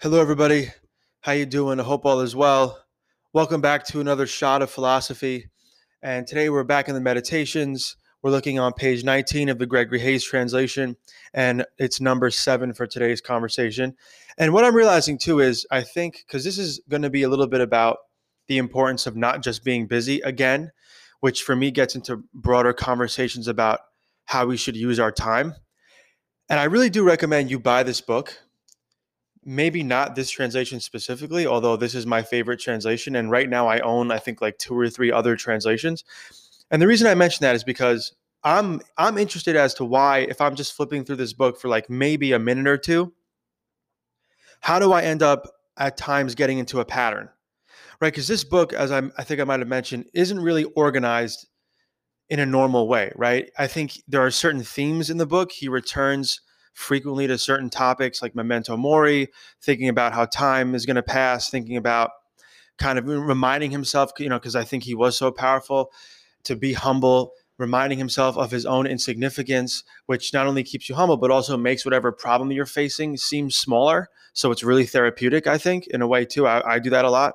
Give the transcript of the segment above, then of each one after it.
Hello, everybody. How you doing? I hope all is well. Welcome back to another shot of philosophy. And today we're back in the meditations. We're looking on page 19 of the Gregory Hayes translation, and it's number seven for today's conversation. And what I'm realizing too is I think, because this is going to be a little bit about the importance of not just being busy again, which for me gets into broader conversations about how we should use our time. And I really do recommend you buy this book maybe not this translation specifically, although this is my favorite translation. And right now I own, I think, like two or three other translations. And the reason I mention that is because I'm I'm interested as to why, if I'm just flipping through this book for like maybe a minute or two, how do I end up at times getting into a pattern? Right? Because this book, as I'm, I think I might have mentioned, isn't really organized in a normal way, right? I think there are certain themes in the book. He returns frequently to certain topics like memento mori, thinking about how time is going to pass, thinking about kind of reminding himself, you know, because I think he was so powerful to be humble, reminding himself of his own insignificance, which not only keeps you humble, but also makes whatever problem you're facing seem smaller. So it's really therapeutic, I think, in a way, too. I, I do that a lot.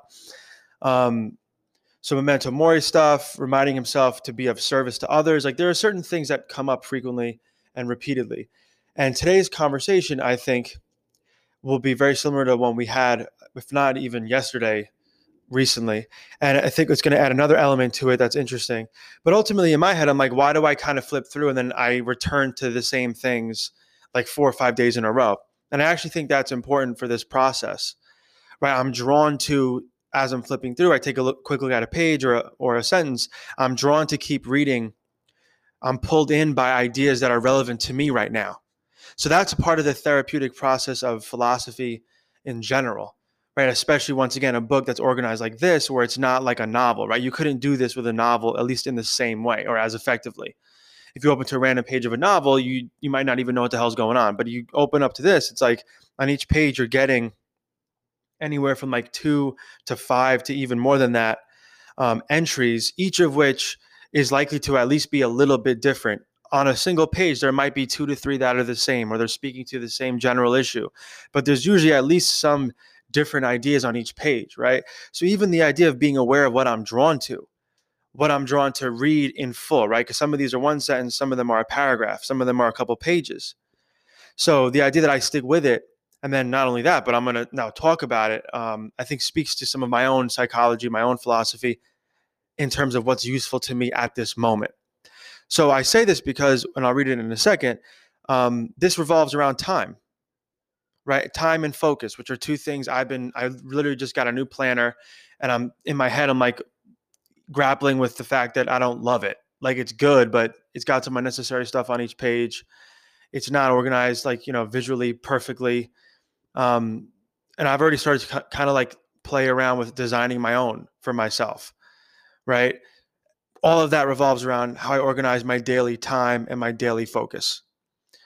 Um, so memento mori stuff, reminding himself to be of service to others. Like there are certain things that come up frequently and repeatedly. And today's conversation, I think, will be very similar to one we had, if not even yesterday, recently. And I think it's going to add another element to it that's interesting. But ultimately, in my head, I'm like, why do I kind of flip through and then I return to the same things like four or five days in a row? And I actually think that's important for this process, right? I'm drawn to, as I'm flipping through, I take a look, quick look at a page or a, or a sentence, I'm drawn to keep reading. I'm pulled in by ideas that are relevant to me right now. So that's a part of the therapeutic process of philosophy in general, right? Especially once again, a book that's organized like this, where it's not like a novel, right? You couldn't do this with a novel, at least in the same way or as effectively. If you open to a random page of a novel, you you might not even know what the hell's going on. But you open up to this, it's like on each page you're getting anywhere from like two to five to even more than that um, entries, each of which is likely to at least be a little bit different on a single page, there might be two to three that are the same, or they're speaking to the same general issue. But there's usually at least some different ideas on each page, right? So even the idea of being aware of what I'm drawn to, what I'm drawn to read in full, right? Because some of these are one sentence, some of them are a paragraph, some of them are a couple pages. So the idea that I stick with it, and then not only that, but I'm going to now talk about it, um, I think speaks to some of my own psychology, my own philosophy in terms of what's useful to me at this moment. So I say this because, and I'll read it in a second, um, this revolves around time, right? Time and focus, which are two things I've been, I literally just got a new planner and I'm in my head, I'm like grappling with the fact that I don't love it. Like it's good, but it's got some unnecessary stuff on each page. It's not organized like, you know, visually perfectly. Um, and I've already started to kind of like play around with designing my own for myself, right? All of that revolves around how I organize my daily time and my daily focus.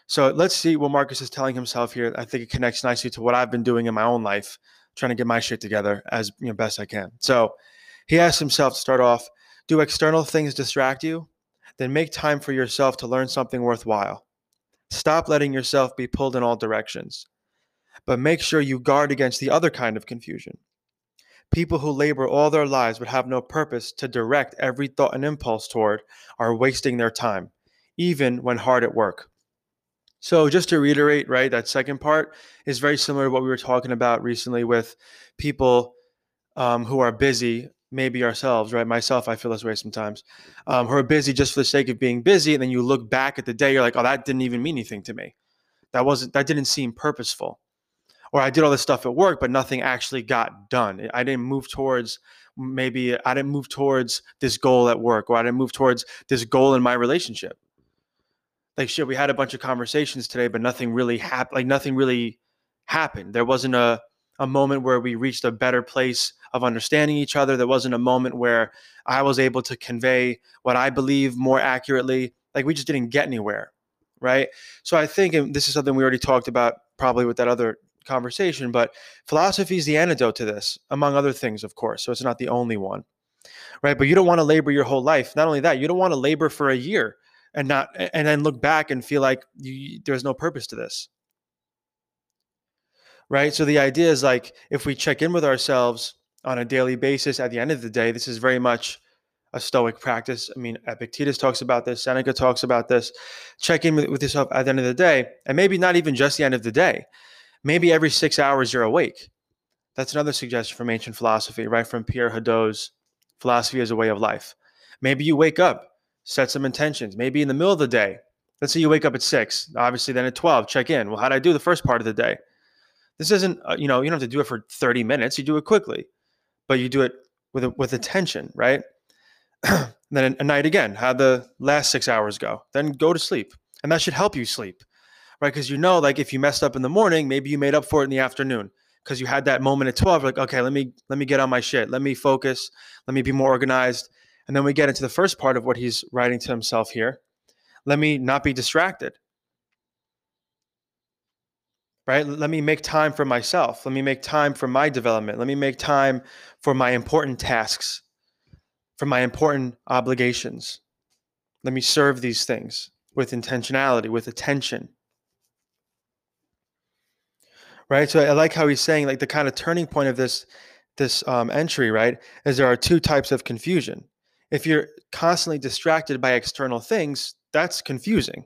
So let's see what Marcus is telling himself here. I think it connects nicely to what I've been doing in my own life, trying to get my shit together as you know, best I can. So he asks himself to start off Do external things distract you? Then make time for yourself to learn something worthwhile. Stop letting yourself be pulled in all directions. But make sure you guard against the other kind of confusion People who labor all their lives but have no purpose to direct every thought and impulse toward are wasting their time, even when hard at work. So, just to reiterate, right, that second part is very similar to what we were talking about recently with people um, who are busy, maybe ourselves, right? Myself, I feel this way sometimes, um, who are busy just for the sake of being busy. And then you look back at the day, you're like, oh, that didn't even mean anything to me. That wasn't, that didn't seem purposeful or I did all this stuff at work, but nothing actually got done. I didn't move towards maybe I didn't move towards this goal at work, or I didn't move towards this goal in my relationship. Like shit, we had a bunch of conversations today, but nothing really happened. Like nothing really happened. There wasn't a a moment where we reached a better place of understanding each other. There wasn't a moment where I was able to convey what I believe more accurately. Like we just didn't get anywhere, right? So I think, and this is something we already talked about probably with that other conversation, but philosophy is the antidote to this, among other things, of course. So it's not the only one, right? But you don't want to labor your whole life. Not only that, you don't want to labor for a year and not and then look back and feel like you, there's no purpose to this. right? So the idea is like if we check in with ourselves on a daily basis at the end of the day, this is very much a stoic practice. I mean, Epictetus talks about this, Seneca talks about this. Check in with, with yourself at the end of the day, and maybe not even just the end of the day. Maybe every six hours you're awake. That's another suggestion from ancient philosophy, right? From Pierre Hadot's Philosophy as a Way of Life. Maybe you wake up, set some intentions. Maybe in the middle of the day, let's say you wake up at six, obviously then at 12, check in. Well, how did I do the first part of the day? This isn't, uh, you know, you don't have to do it for 30 minutes. You do it quickly, but you do it with, with attention, right? then a night again, how the last six hours go. Then go to sleep. And that should help you sleep, right? Because you know, like if you messed up in the morning, maybe you made up for it in the afternoon. Because you had that moment at 12 like okay let me let me get on my shit. Let me focus. Let me be more organized. And then we get into the first part of what he's writing to himself here. Let me not be distracted. Right? Let me make time for myself. Let me make time for my development. Let me make time for my important tasks for my important obligations. Let me serve these things with intentionality with attention right so i like how he's saying like the kind of turning point of this this um, entry right is there are two types of confusion if you're constantly distracted by external things that's confusing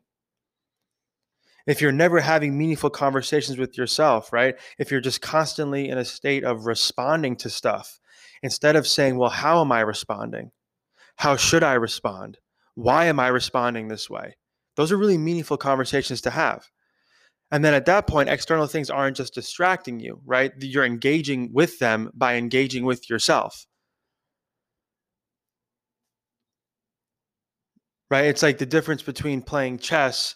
if you're never having meaningful conversations with yourself, right? If you're just constantly in a state of responding to stuff instead of saying, well, how am I responding? How should I respond? Why am I responding this way? Those are really meaningful conversations to have. And then at that point, external things aren't just distracting you, right? You're engaging with them by engaging with yourself. Right? It's like the difference between playing chess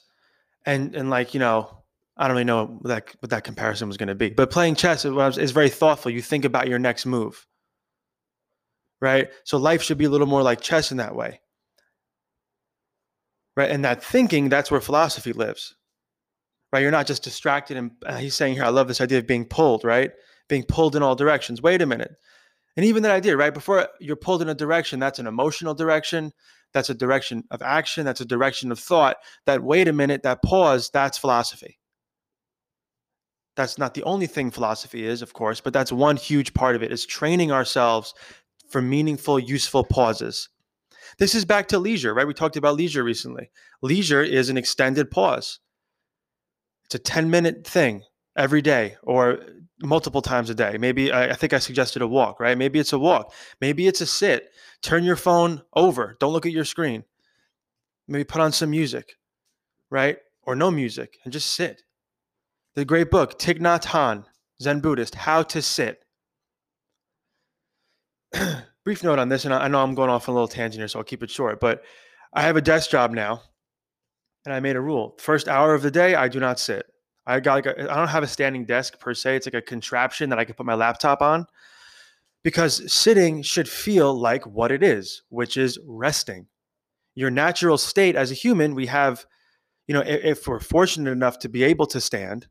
and and like you know I don't really know what that what that comparison was going to be, but playing chess is very thoughtful. You think about your next move, right? So life should be a little more like chess in that way, right? And that thinking, that's where philosophy lives, right? You're not just distracted. And uh, he's saying here, I love this idea of being pulled, right? Being pulled in all directions. Wait a minute. And even that idea, right? Before you're pulled in a direction, that's an emotional direction. That's a direction of action. That's a direction of thought. That wait a minute, that pause, that's philosophy. That's not the only thing philosophy is, of course, but that's one huge part of it is training ourselves for meaningful, useful pauses. This is back to leisure, right? We talked about leisure recently. Leisure is an extended pause. It's a 10 minute thing every day or multiple times a day. Maybe I, I think I suggested a walk, right? Maybe it's a walk. Maybe it's a sit. Turn your phone over. Don't look at your screen. Maybe put on some music, right? Or no music and just sit. The great book, Thich Nhat Zen Buddhist, How to Sit. Brief note on this, and I know I'm going off on a little tangent here, so I'll keep it short, but I have a desk job now, and I made a rule. First hour of the day, I do not sit. I got like a, I don't have a standing desk per se. It's like a contraption that I can put my laptop on because sitting should feel like what it is, which is resting. Your natural state as a human, we have, you know, if, if we're fortunate enough to be able to stand,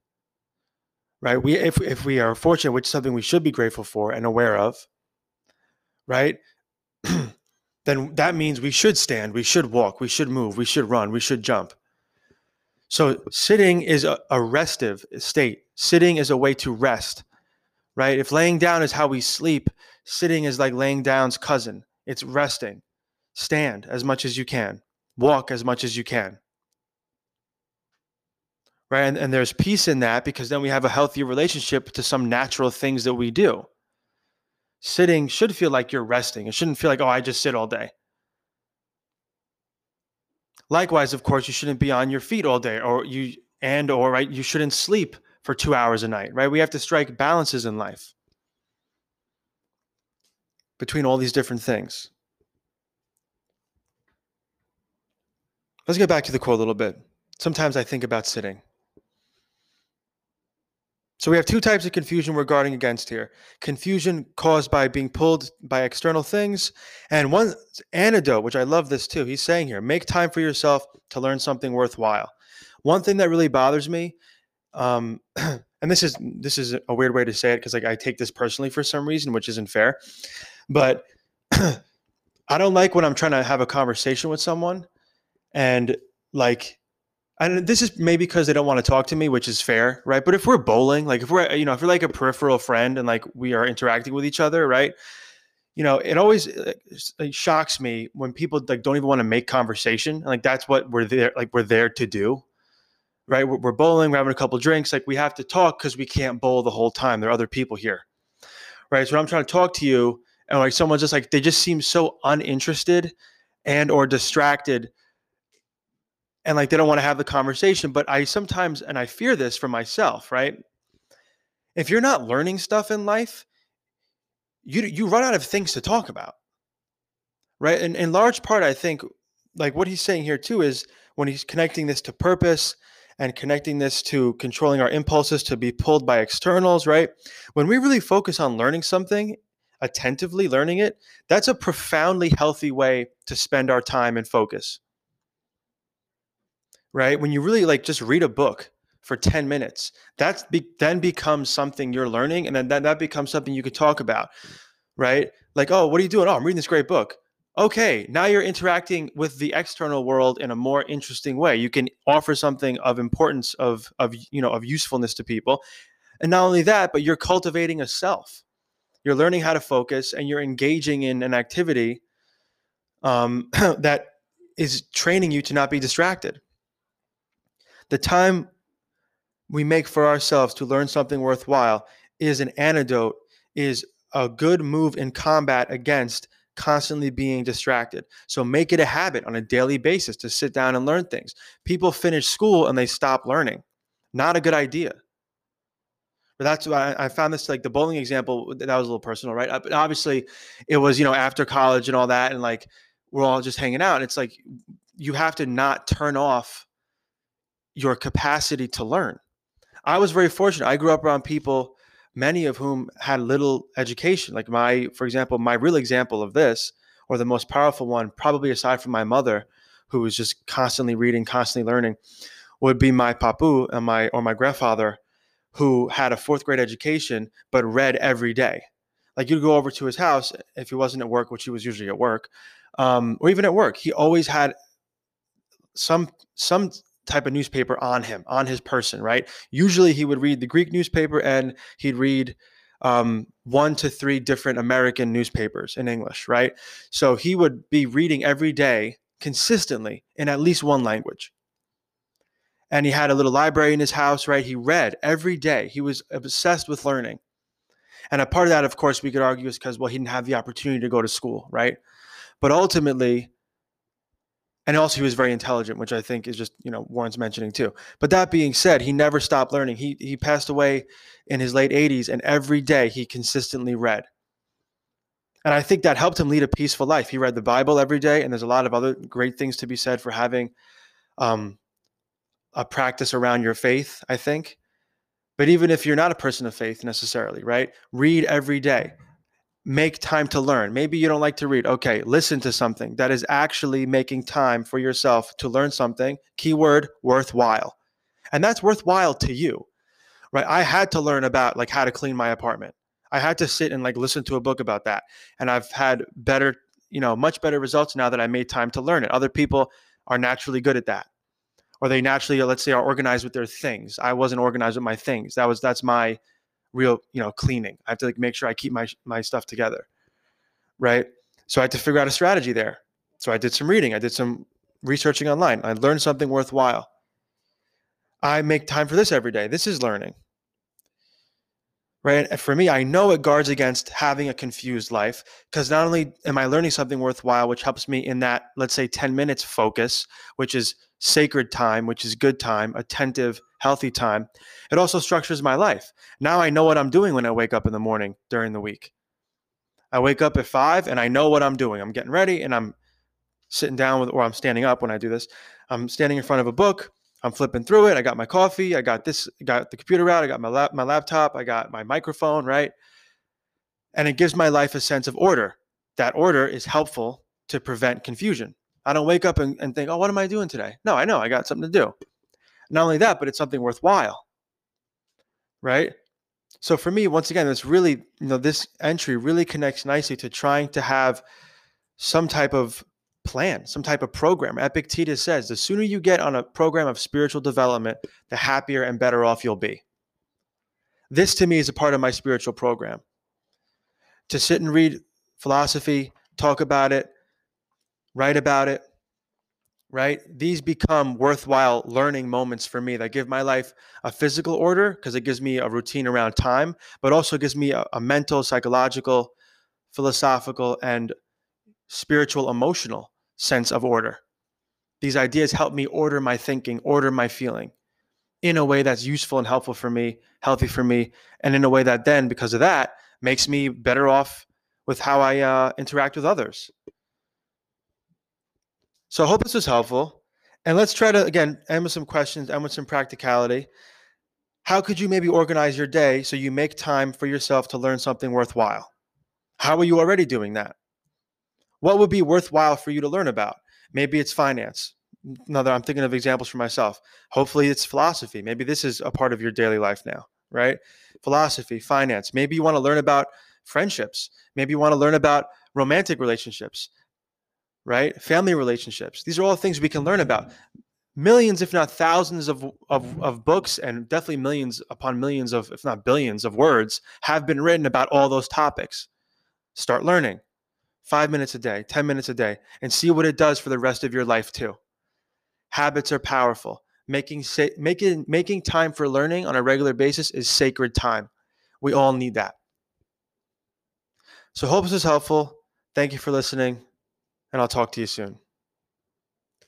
right? We if if we are fortunate, which is something we should be grateful for and aware of, right? then that means we should stand, we should walk, we should move, we should run, we should jump. So sitting is a, a restive state. Sitting is a way to rest, right? If laying down is how we sleep, sitting is like laying down's cousin. It's resting. Stand as much as you can. Walk as much as you can. Right? And, and there's peace in that because then we have a healthy relationship to some natural things that we do. Sitting should feel like you're resting. It shouldn't feel like, oh, I just sit all day. Likewise, of course, you shouldn't be on your feet all day or you and or right, you shouldn't sleep for 2 hours a night, right? We have to strike balances in life between all these different things. Let's get back to the quote a little bit. Sometimes I think about sitting. So we have two types of confusion we're guarding against here. Confusion caused by being pulled by external things, and one antidote, which I love this too. He's saying here, make time for yourself to learn something worthwhile. One thing that really bothers me, um, and this is this is a weird way to say it because like I take this personally for some reason, which isn't fair, but I don't like when I'm trying to have a conversation with someone, and like and this is maybe because they don't want to talk to me, which is fair, right? But if we're bowling, like if we're, you know, if we're like a peripheral friend and like we are interacting with each other, right? You know, it always uh, it shocks me when people like don't even want to make conversation. Like that's what we're there, like we're there to do, right? We're, we're bowling, we're having a couple drinks. Like we have to talk because we can't bowl the whole time. There are other people here, right? So I'm trying to talk to you, and like someone's just like they just seem so uninterested and or distracted and like they don't want to have the conversation but i sometimes and i fear this for myself right? If you're not learning stuff in life you you run out of things to talk about right? And in large part i think like what he's saying here too is when he's connecting this to purpose and connecting this to controlling our impulses to be pulled by externals right? When we really focus on learning something attentively learning it that's a profoundly healthy way to spend our time and focus right? When you really like just read a book for 10 minutes, that's be, then becomes something you're learning and then that, that becomes something you could talk about, right? Like, oh, what are you doing? Oh, I'm reading this great book. Okay, now you're interacting with the external world in a more interesting way. You can offer something of importance of of you know of usefulness to people. And not only that, but you're cultivating a self. You're learning how to focus and you're engaging in an activity um, that is training you to not be distracted. The time we make for ourselves to learn something worthwhile is an antidote, is a good move in combat against constantly being distracted. So make it a habit on a daily basis to sit down and learn things. People finish school and they stop learning. Not a good idea. But that's why I found this like the bowling example that was a little personal, right? Uh, but obviously, it was you know after college and all that, and like we're all just hanging out. It's like you have to not turn off your capacity to learn. I was very fortunate. I grew up around people, many of whom had little education. Like my, for example, my real example of this, or the most powerful one, probably aside from my mother, who was just constantly reading, constantly learning, would be my papu and my or my grandfather, who had a fourth grade education but read every day. Like you'd go over to his house if he wasn't at work, which he was usually at work, um, or even at work. He always had some some type of newspaper on him, on his person, right? Usually he would read the Greek newspaper and he'd read um, one to three different American newspapers in English, right? So he would be reading every day consistently in at least one language. And he had a little library in his house, right? He read every day. He was obsessed with learning. And a part of that, of course, we could argue is because, well, he didn't have the opportunity to go to school, right? But ultimately, and also he was very intelligent, which I think is just you know warrants mentioning too. But that being said, he never stopped learning. He he passed away in his late 80s, and every day he consistently read. And I think that helped him lead a peaceful life. He read the Bible every day, and there's a lot of other great things to be said for having um, a practice around your faith. I think. But even if you're not a person of faith necessarily, right? Read every day make time to learn. Maybe you don't like to read. Okay, listen to something that is actually making time for yourself to learn something. Keyword worthwhile. And that's worthwhile to you. Right? I had to learn about like how to clean my apartment. I had to sit and like listen to a book about that. And I've had better, you know, much better results now that I made time to learn it. Other people are naturally good at that. Or they naturally, let's say, are organized with their things. I wasn't organized with my things. That was that's my real, you know, cleaning. I have to like make sure I keep my my stuff together. Right? So I had to figure out a strategy there. So I did some reading, I did some researching online. I learned something worthwhile. I make time for this every day. This is learning. Right? And for me, I know it guards against having a confused life because not only am I learning something worthwhile, which helps me in that, let's say, 10 minutes focus, which is sacred time, which is good time, attentive, healthy time. It also structures my life. Now I know what I'm doing when I wake up in the morning during the week. I wake up at five and I know what I'm doing. I'm getting ready and I'm sitting down with, or I'm standing up when I do this. I'm standing in front of a book. I'm flipping through it. I got my coffee. I got this, got the computer out. I got my lap, my laptop. I got my microphone, right? And it gives my life a sense of order. That order is helpful to prevent confusion. I don't wake up and, and think, oh, what am I doing today? No, I know I got something to do. Not only that, but it's something worthwhile. Right? So for me, once again, this really, you know, this entry really connects nicely to trying to have some type of plan, some type of program. Epictetus says the sooner you get on a program of spiritual development, the happier and better off you'll be. This to me is a part of my spiritual program. To sit and read philosophy, talk about it, write about it, right? These become worthwhile learning moments for me that give my life a physical order because it gives me a routine around time, but also gives me a, a mental, psychological, philosophical, and spiritual, emotional sense of order. These ideas help me order my thinking, order my feeling in a way that's useful and helpful for me, healthy for me, and in a way that then, because of that, makes me better off with how I uh, interact with others. So I hope this was helpful. And let's try to, again, end with some questions, end with some practicality. How could you maybe organize your day so you make time for yourself to learn something worthwhile? How are you already doing that? What would be worthwhile for you to learn about? Maybe it's finance. Another, I'm thinking of examples for myself. Hopefully, it's philosophy. Maybe this is a part of your daily life now, right? Philosophy, finance. Maybe you want to learn about friendships. Maybe you want to learn about romantic relationships, right? Family relationships. These are all things we can learn about. Millions, if not thousands, of, of, of books and definitely millions upon millions of, if not billions, of words have been written about all those topics. Start learning five minutes a day, 10 minutes a day, and see what it does for the rest of your life too. Habits are powerful. Making, making, making time for learning on a regular basis is sacred time. We all need that. So, hope this is helpful. Thank you for listening, and I'll talk to you soon.